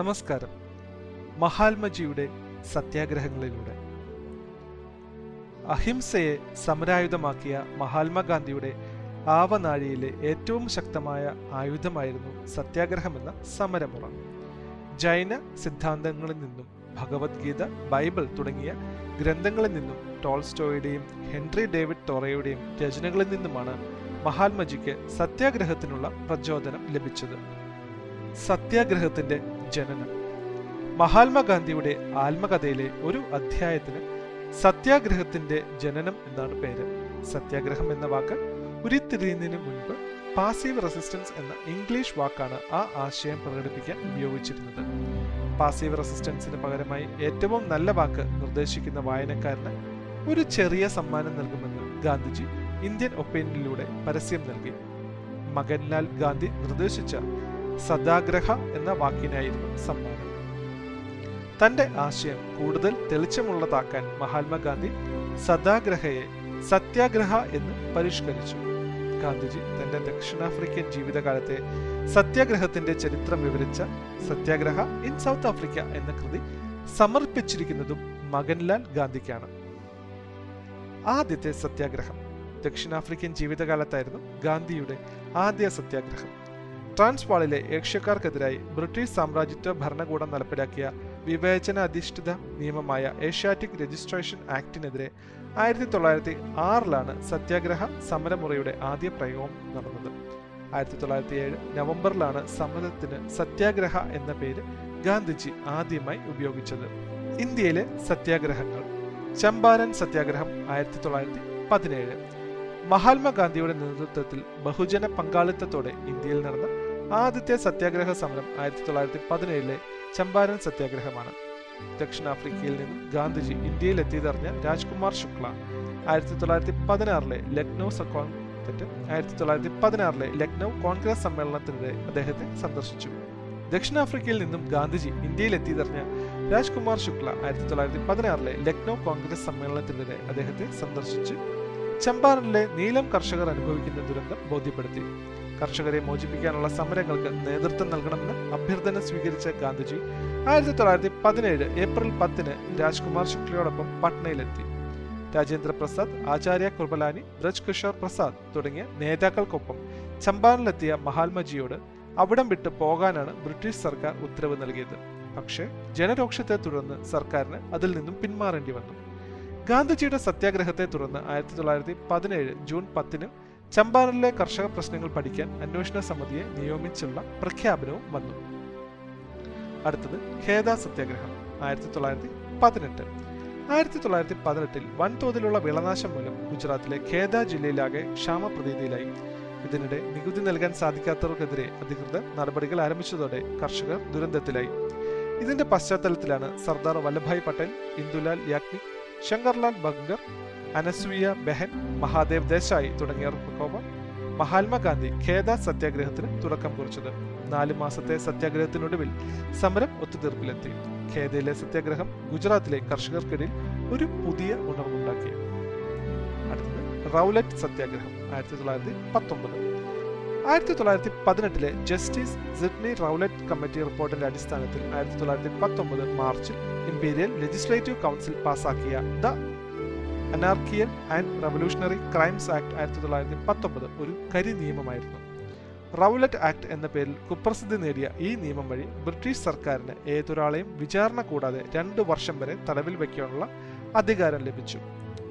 നമസ്കാരം. മഹാത്മജിയുടെ സത്യാഗ്രഹങ്ങളിലൂടെ. അഹിംസയെ സമരായുധമാക്കിയ മഹാത്മാഗാന്ധിയുടെ ആവനാഴിയിലെ ഏറ്റവും ശക്തമായ ആയുധമായിരുന്നു സത്യാഗ്രഹമെന്ന സമരമുറ. ജൈന സിദ്ധാന്തങ്ങളിൽ നിന്നും ഭഗവത്ഗീത ബൈബിൾ തുടങ്ങിയ ഗ്രന്ഥങ്ങളിൽ നിന്നും ടോൾസ്റ്റോയുടെയും ഹെൻറി ഡേവിഡ് ടോറയുടെയും രചനകളിൽ നിന്നുമാണ് മഹാത്മജിക്ക് സത്യാഗ്രഹത്തിനുള്ള പ്രചോദനം ലഭിച്ചത്. സത്യാഗ്രഹത്തിന്റെ ജനനം. മഹാത്മാഗാന്ധിയുടെ ആത്മകഥയിലെ ഒരു അധ്യായത്തിന് സത്യാഗ്രഹത്തിന്റെ ജനനം എന്നാണ് പേര്. സത്യാഗ്രഹം എന്ന വാക്ക് ഉരുത്തിരിയുന്നതിന് മുൻപ് പാസീവ് റെസിസ്റ്റൻസ് എന്ന ഇംഗ്ലീഷ് വാക്കാണ് ആ ആശയം പ്രകടിപ്പിക്കാൻ ഉപയോഗിച്ചിരുന്നത്. പാസീവ് റെസിസ്റ്റൻസിന് പകരമായി ഏറ്റവും നല്ല വാക്ക് നിർദ്ദേശിക്കുന്ന വായനക്കാരന് ഒരു ചെറിയ സമ്മാനം നൽകുമെന്ന് ഗാന്ധിജി ഇന്ത്യൻ ഒപ്പീനിയനിലൂടെ പരസ്യം നൽകി. മകൻലാൽ ഗാന്ധി നിർദ്ദേശിച്ച സദാഗ്രഹ എന്ന വാക്കിനായിരുന്നു സമ്മാനം. തന്റെ ആശയം കൂടുതൽ തെളിച്ചമുള്ളതാക്കാൻ മഹാത്മാഗാന്ധി സദാഗ്രഹയെ സത്യാഗ്രഹ എന്ന് പരിഷ്കരിച്ചു. ഗാന്ധിജി തന്റെ ദക്ഷിണാഫ്രിക്കൻ ജീവിതകാലത്തെ സത്യാഗ്രഹത്തിന്റെ ചരിത്രം വിവരിച്ച സത്യാഗ്രഹ ഇൻ സൗത്ത് ആഫ്രിക്ക എന്ന കൃതി സമർപ്പിച്ചിരിക്കുന്നതും മകൻലാൽ ഗാന്ധിക്കാണ്. ആദ്യത്തെ സത്യാഗ്രഹം ദക്ഷിണാഫ്രിക്കൻ ജീവിതകാലത്തായിരുന്നു ഗാന്ധിയുടെ ആദ്യ സത്യാഗ്രഹം. ട്രാൻസ്വാളിലെ ഏഷ്യക്കാർക്കെതിരായി ബ്രിട്ടീഷ് സാമ്രാജ്യത്വ ഭരണകൂടം നടപ്പിലാക്കിയ വിവേചന അധിഷ്ഠിത നിയമമായ ഏഷ്യാറ്റിക് രജിസ്ട്രേഷൻ ആക്ടിനെതിരെ ആയിരത്തി തൊള്ളായിരത്തി ആറിലാണ് സത്യാഗ്രഹ സമരമുറയുടെ ആദ്യ പ്രയോഗം നടന്നത്. ആയിരത്തി തൊള്ളായിരത്തി ഏഴ് നവംബറിലാണ് സമരത്തിന് സത്യാഗ്രഹ എന്ന പേര് ഗാന്ധിജി ആദ്യമായി ഉപയോഗിച്ചത്. ഇന്ത്യയിലെ സത്യാഗ്രഹങ്ങൾ. ചമ്പാരൻ സത്യാഗ്രഹം ആയിരത്തി തൊള്ളായിരത്തി പതിനേഴ് മഹാത്മാഗാന്ധിയുടെ നേതൃത്വത്തിൽ ബഹുജന പങ്കാളിത്തത്തോടെ ഇന്ത്യയിൽ നടന്ന ആദ്യത്തെ സത്യാഗ്രഹ സമരം ആയിരത്തി തൊള്ളായിരത്തി പതിനേഴിലെ ചമ്പാരൻ സത്യാഗ്രഹമാണ്. ദക്ഷിണാഫ്രിക്കയിൽ നിന്നും ഗാന്ധിജി ഇന്ത്യയിൽ എത്തിയതറിഞ്ഞ രാജ്കുമാർ ശുക്ല ആയിരത്തി തൊള്ളായിരത്തി പതിനാറിലെ ലക്നൗ തെറ്റ് ആയിരത്തി തൊള്ളായിരത്തി പതിനാറിലെ ലക്നൗ കോൺഗ്രസ് സമ്മേളനത്തിനിടെ അദ്ദേഹത്തെ സന്ദർശിച്ചു. ദക്ഷിണാഫ്രിക്കയിൽ നിന്നും ഗാന്ധിജി ഇന്ത്യയിൽ എത്തിയതറിഞ്ഞ രാജ്കുമാർ ശുക്ല ആയിരത്തി തൊള്ളായിരത്തി പതിനാറിലെ ലക്നൗ കോൺഗ്രസ് സമ്മേളനത്തിനിടെ അദ്ദേഹത്തെ സന്ദർശിച്ച് ചമ്പാരനിലെ നീലം കർഷകർ അനുഭവിക്കുന്ന ദുരന്തം ബോധ്യപ്പെടുത്തി. കർഷകരെ മോചിപ്പിക്കാനുള്ള സമരങ്ങൾക്ക് നേതൃത്വം നൽകണമെന്ന് അഭ്യർത്ഥന സ്വീകരിച്ച ഗാന്ധിജി ആയിരത്തി തൊള്ളായിരത്തി പതിനേഴ് ഏപ്രിൽ പത്തിന് രാജ്കുമാർ ശുക്ലയോടൊപ്പം പട്നയിലെത്തി. രാജേന്ദ്ര പ്രസാദ് ആചാര്യ കുർബലാനി ബ്രജ് കിഷോർ പ്രസാദ് തുടങ്ങിയ നേതാക്കൾക്കൊപ്പം ചമ്പാനിലെത്തിയ മഹാത്മജിയോട് അവിടം വിട്ട് പോകാനാണ് ബ്രിട്ടീഷ് സർക്കാർ ഉത്തരവ് നൽകിയത്. പക്ഷേ ജനരോക്ഷത്തെ തുടർന്ന് സർക്കാരിന് അതിൽ നിന്നും പിന്മാറേണ്ടി വന്നു. ഗാന്ധിജിയുടെ സത്യാഗ്രഹത്തെ തുടർന്ന് ആയിരത്തി തൊള്ളായിരത്തി പതിനേഴ് ജൂൺ ചമ്പാരനിലെ കർഷക പ്രശ്നങ്ങൾ പഠിക്കാൻ അന്വേഷണ സമിതിയെ നിയോഗിച്ചുള്ള പ്രഖ്യാപനവും വന്നു. അടുത്തത് ഖേദ സത്യാഗ്രഹം ആയിരത്തി തൊള്ളായിരത്തി പതിനെട്ട്. ആയിരത്തി തൊള്ളായിരത്തി പതിനെട്ടിൽ വൻതോതിലുള്ള വിളനാശം മൂലം ഗുജറാത്തിലെ ഖേദ ജില്ലയിലാകെ ക്ഷാമപ്രതീതിയിലായി. ഇതിനിടെ നികുതി നൽകാൻ സാധിക്കാത്തവർക്കെതിരെ അധികൃതർ നടപടികൾ ആരംഭിച്ചതോടെ കർഷകർ ദുരന്തത്തിലായി. ഇതിന്റെ പശ്ചാത്തലത്തിലാണ് സർദാർ വല്ലഭായ് പട്ടേൽ ഇന്ദുലാൽ യാഗ്നിക് ശങ്കർലാൽ ബംഗർ അനസൂയ ബെഹൻ മഹാദേവ് ദേശായി തുടങ്ങിയവർക്കൊപ്പം മഹാത്മാഗാന്ധി ഖേദ സത്യാഗ്രഹത്തിന് തുടക്കം കുറിച്ചത്. നാല് മാസത്തെ സത്യാഗ്രഹത്തിനൊടുവിൽ സമരം ഒത്തുതീർപ്പിലെത്തി. ഖേദയിലെ സത്യാഗ്രഹം ഗുജറാത്തിലെ കർഷകർക്കിടയിൽ ഒരു പുതിയ ഉണർവുണ്ടാക്കി. അടുത്തത് റൗലറ്റ് സത്യാഗ്രഹം ആയിരത്തി തൊള്ളായിരത്തി പത്തൊമ്പത്. ആയിരത്തി തൊള്ളായിരത്തി പതിനെട്ടിലെ ജസ്റ്റിസ് സിഡ്നി റൗലറ്റ് കമ്മിറ്റി റിപ്പോർട്ടിന്റെ അടിസ്ഥാനത്തിൽ ആയിരത്തി തൊള്ളായിരത്തി പത്തൊമ്പത് മാർച്ചിൽ ഇംപീരിയൽ ലെജിസ്ലേറ്റീവ് കൗൺസിൽ പാസാക്കിയ the Anarchical and Revolutionary Crimes Act ആയിരത്തി തൊള്ളായിരത്തി പത്തൊമ്പത് ഒരു കരി നിയമമായിരുന്നു. റൗലറ്റ് ആക്ട് എന്ന പേരിൽ കുപ്രസിദ്ധി നേടിയ ഈ നിയമം വഴി ബ്രിട്ടീഷ് സർക്കാരിന് ഏതൊരാളെയും വിചാരണ കൂടാതെ രണ്ടു വർഷം വരെ തടവിൽ വയ്ക്കാനുള്ള അധികാരം ലഭിച്ചു.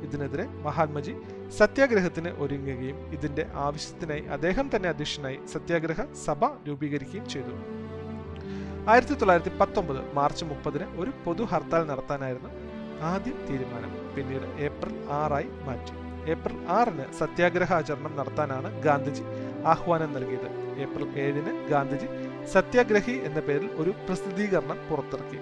ഇതിനെതിരെ മഹാത്മജി സത്യാഗ്രഹത്തിന് ഒരുങ്ങുകയും ഇതിന്റെ ആവശ്യത്തിനായി അദ്ദേഹം തന്നെ അധ്യക്ഷനായി സത്യാഗ്രഹ സഭ രൂപീകരിക്കുകയും ചെയ്തു. ആയിരത്തി തൊള്ളായിരത്തി പത്തൊമ്പത് മാർച്ച് മുപ്പതിന് ഒരു പൊതു ഹർത്താൽ നടത്താനായിരുന്നു ആദ്യ തീരുമാനം. പിന്നീട് ഏപ്രിൽ ആറായി മാറ്റി. ഏപ്രിൽ ആറിന് സത്യാഗ്രഹ ആചരണം നടത്താനാണ് ഗാന്ധിജി ആഹ്വാനം നൽകിയത്. ഏപ്രിൽ ഏഴിന് ഗാന്ധിജി സത്യാഗ്രഹി എന്ന പേരിൽ ഒരു പ്രസിദ്ധീകരണം പുറത്തിറക്കി.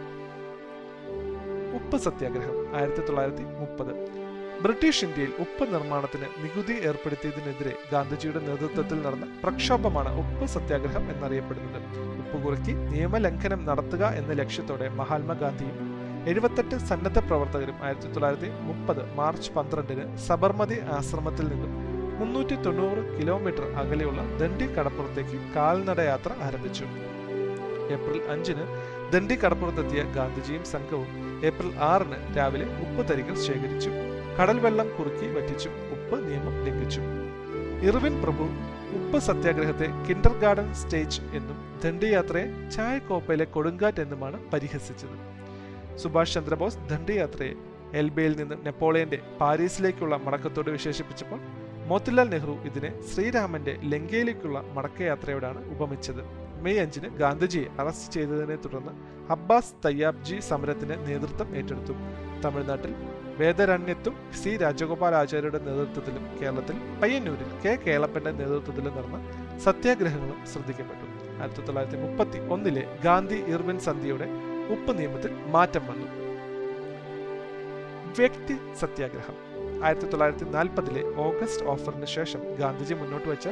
ഉപ്പ് സത്യാഗ്രഹം ആയിരത്തി തൊള്ളായിരത്തി മുപ്പത് ബ്രിട്ടീഷ് ഇന്ത്യയിൽ ഉപ്പ് നിർമ്മാണത്തിന് നികുതി ഏർപ്പെടുത്തിയതിനെതിരെ ഗാന്ധിജിയുടെ നേതൃത്വത്തിൽ നടന്ന പ്രക്ഷോഭമാണ് ഉപ്പ് സത്യാഗ്രഹം എന്നറിയപ്പെടുന്നത്. ഉപ്പ് കുറുക്കി നിയമലംഘനം നടത്തുക എന്ന ലക്ഷ്യത്തോടെ മഹാത്മാഗാന്ധിയും എഴുപത്തെട്ട് സന്നദ്ധ പ്രവർത്തകരും ആയിരത്തി തൊള്ളായിരത്തി മുപ്പത് മാർച്ച് പന്ത്രണ്ടിന് സബർമതി ആശ്രമത്തിൽ നിന്നും മുന്നൂറ്റി തൊണ്ണൂറ് കിലോമീറ്റർ അകലെയുള്ള ദണ്ഡി കടപ്പുറത്തേക്ക് കാൽനട യാത്ര ആരംഭിച്ചു. ഏപ്രിൽ അഞ്ചിന് ദണ്ഡി കടപ്പുറത്തെത്തിയ ഗാന്ധിജിയും സംഘവും ഏപ്രിൽ ആറിന് രാവിലെ ഉപ്പ് തരികൾ ശേഖരിച്ചു. കടൽ വെള്ളം കുറുക്കി വറ്റിച്ചും ഉപ്പ് നിയമം ലംഘിച്ചു. ഇർവിൻ പ്രഭു ഉപ്പ് സത്യാഗ്രഹത്തെ കിൻഡർ ഗാർഡൻ സ്റ്റേജ് എന്നും ദണ്ഡിയാത്രയെ ചായക്കോപ്പയിലെ കൊടുങ്കാറ്റ് എന്നുമാണ് പരിഹസിച്ചത്. സുഭാഷ് ചന്ദ്രബോസ് ദണ്ഡിയാത്രയെ എൽബയിൽ നിന്ന് നെപ്പോളിയന്റെ പാരീസിലേക്കുള്ള മടക്കത്തോട് വിശേഷിപ്പിച്ചപ്പോൾ മോത്തിലാൽ നെഹ്റു ഇതിനെ ശ്രീരാമന്റെ ലങ്കയിലേക്കുള്ള മടക്കയാത്രയോടാണ് ഉപമിച്ചത്. മെയ് അഞ്ചിന് ഗാന്ധിജിയെ അറസ്റ്റ് ചെയ്തതിനെ തുടർന്ന് അബ്ബാസ് തയ്യാബ്ജി സമരത്തിന് നേതൃത്വം ഏറ്റെടുത്തു. തമിഴ്നാട്ടിൽ വേദരണ്യത്തും സി. രാജഗോപാൽ ആചാര്യയുടെ നേതൃത്വത്തിലും കേരളത്തിൽ പയ്യന്നൂരിൽ കെ. കേളപ്പന്റെ നേതൃത്വത്തിലും നടന്ന സത്യാഗ്രഹങ്ങളും ശ്രദ്ധിക്കപ്പെട്ടു. ആയിരത്തി തൊള്ളായിരത്തി മുപ്പത്തി ഒന്നിലെ ഗാന്ധി ഇർവിൻ സന്ധിയുടെ ഉപ്പ് നിയമത്തിൽ മാറ്റം വന്നു. വ്യക്തി സത്യാഗ്രഹം. ആയിരത്തി തൊള്ളായിരത്തി നാൽപ്പതിലെ ഓഗസ്റ്റ് ഓഫറിന് ശേഷം ഗാന്ധിജി മുന്നോട്ട് വെച്ച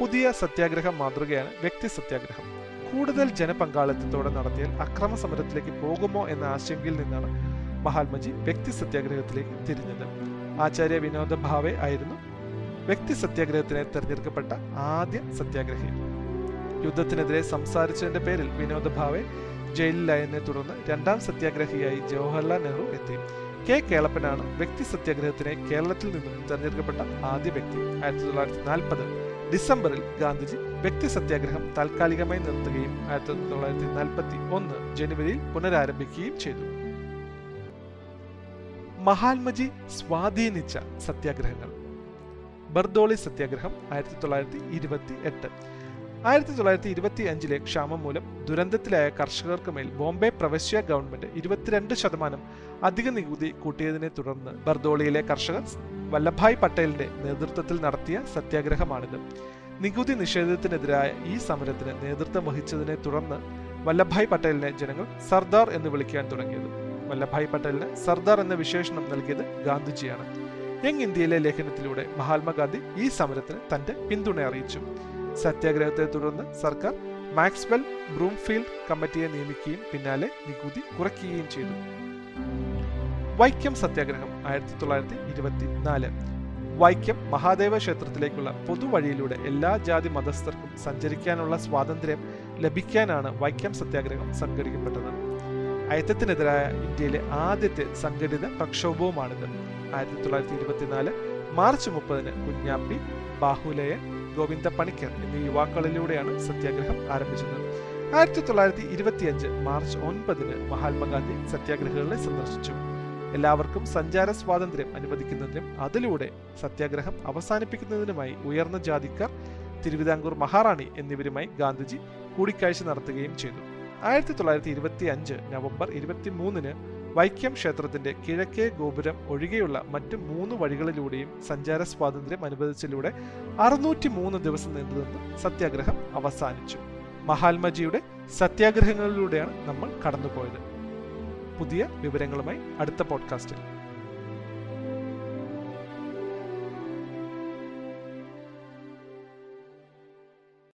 പുതിയ സത്യാഗ്രഹ മാതൃകയാണ് വ്യക്തി സത്യാഗ്രഹം. കൂടുതൽ ജനപങ്കാളിത്തത്തോടെ നടത്തിയാൽ അക്രമ സമരത്തിലേക്ക് പോകുമോ എന്ന ആശങ്കയിൽ നിന്നാണ് മഹാത്മജി വ്യക്തി സത്യാഗ്രഹത്തിലേക്ക് തിരിഞ്ഞത് ആചാര്യ വിനോദ ഭാവെ ആയിരുന്നു വ്യക്തി സത്യാഗ്രഹത്തിനെ തെരഞ്ഞെടുക്കപ്പെട്ട ആദ്യ സത്യാഗ്രഹി. യുദ്ധത്തിനെതിരെ സംസാരിച്ചതിന്റെ പേരിൽ വിനോദ ഭാവെ ജയിലിലായതിനെ തുടർന്ന് രണ്ടാം സത്യാഗ്രഹിയായി ജവഹർലാൽ നെഹ്റു എത്തി. കെ കേളപ്പനാണ് വ്യക്തി സത്യാഗ്രഹത്തിനെ കേരളത്തിൽ നിന്നും തെരഞ്ഞെടുക്കപ്പെട്ട ആദ്യ വ്യക്തി. ആയിരത്തി തൊള്ളായിരത്തി നാൽപ്പത് ഡിസംബറിൽ ഗാന്ധിജി വ്യക്തി സത്യാഗ്രഹം താൽക്കാലികമായി നിർത്തുകയും ആയിരത്തി തൊള്ളായിരത്തി നാൽപ്പത്തി ഒന്ന് ജനുവരിയിൽ പുനരാരംഭിക്കുകയും ചെയ്തു. മഹാത്മജി സ്വാധീനിച്ച സത്യാഗ്രഹങ്ങൾ. ബർദോളി സത്യാഗ്രഹം ആയിരത്തി തൊള്ളായിരത്തി ഇരുപത്തി എട്ട് ആയിരത്തി തൊള്ളായിരത്തി ഇരുപത്തി അഞ്ചിലെ ക്ഷാമം മൂലം ദുരന്തത്തിലായ കർഷകർക്ക് മേൽ ബോംബെ പ്രവശ്യ ഗവൺമെന്റ് ഇരുപത്തിരണ്ട് ശതമാനം അധിക നികുതി കൂട്ടിയതിനെ തുടർന്ന് ബർദോളിയിലെ കർഷകർ വല്ലഭായ് പട്ടേലിന്റെ നേതൃത്വത്തിൽ നടത്തിയ സത്യാഗ്രഹമാണിത്. നികുതി നിഷേധത്തിനെതിരായ ഈ സമരത്തിന് നേതൃത്വം വഹിച്ചതിനെ തുടർന്ന് വല്ലഭായ് പട്ടേലിനെ ജനങ്ങൾ സർദാർ എന്ന് വിളിക്കാൻ തുടങ്ങിയത്. വല്ലഭായ് പട്ടേലിന് സർദാർ എന്ന വിശേഷണം നൽകിയത് ഗാന്ധിജിയാണ്. യങ് ഇന്ത്യയിലെ ലേഖനത്തിലൂടെ മഹാത്മാഗാന്ധി ഈ സമരത്തിന് തന്റെ പിന്തുണ അറിയിച്ചു. സത്യാഗ്രഹത്തെ തുടർന്ന് സർക്കാർ മാക്സ്വെൽ ബ്രൂംഫീൽഡ് കമ്മിറ്റിയെ നിയമിക്കുകയും പിന്നാലെ നികുതി കുറയ്ക്കുകയും ചെയ്തു. വൈക്കം സത്യാഗ്രഹം ആയിരത്തി തൊള്ളായിരത്തി ഇരുപത്തി നാല് വൈക്കം മഹാദേവ ക്ഷേത്രത്തിലേക്കുള്ള പൊതുവഴിയിലൂടെ എല്ലാ ജാതി മതസ്ഥർക്കും സഞ്ചരിക്കാനുള്ള സ്വാതന്ത്ര്യം ലഭിക്കാനാണ് വൈക്കം സത്യാഗ്രഹം സംഘടിക്കപ്പെട്ടത്. അയത്തത്തിനെതിരായ ഇന്ത്യയിലെ ആദ്യത്തെ സംഘടിത പ്രക്ഷോഭവുമാണിത്. ആയിരത്തി തൊള്ളായിരത്തി ഇരുപത്തിനാല് മാർച്ച് മുപ്പതിന് കുഞ്ഞാപ്പി ബാഹുലയൻ ഗോവിന്ദ പണിക്കർ എന്നീ യുവാക്കളിലൂടെയാണ് സത്യാഗ്രഹം ആരംഭിച്ചത്. ആയിരത്തി തൊള്ളായിരത്തി ഇരുപത്തിയഞ്ച് മാർച്ച് ഒൻപതിന് മഹാത്മാഗാന്ധി സത്യാഗ്രഹികളെ സന്ദർശിച്ചു. എല്ലാവർക്കും സഞ്ചാര സ്വാതന്ത്ര്യം അനുവദിക്കുന്നതിനും അതിലൂടെ സത്യാഗ്രഹം അവസാനിപ്പിക്കുന്നതിനുമായി ഉയർന്ന ജാതിക്കാർ തിരുവിതാംകൂർ മഹാറാണി എന്നിവരുമായി ഗാന്ധിജി കൂടിക്കാഴ്ച നടത്തുകയും ചെയ്തു. ആയിരത്തി തൊള്ളായിരത്തി ഇരുപത്തി അഞ്ച് നവംബർ ഇരുപത്തി മൂന്നിന് വൈക്കം ക്ഷേത്രത്തിന്റെ കിഴക്കേ ഗോപുരം ഒഴികെയുള്ള മറ്റ് മൂന്ന് വഴികളിലൂടെയും സഞ്ചാര സ്വാതന്ത്ര്യം അനുവദിച്ചതിലൂടെ അറുന്നൂറ്റി മൂന്ന് ദിവസം നീണ്ടുനിന്ന് സത്യാഗ്രഹം അവസാനിച്ചു. മഹാത്മജിയുടെ സത്യാഗ്രഹങ്ങളിലൂടെയാണ് നമ്മൾ കടന്നുപോയത്. പുതിയ വിവരങ്ങളുമായി അടുത്ത പോഡ്കാസ്റ്റിൽ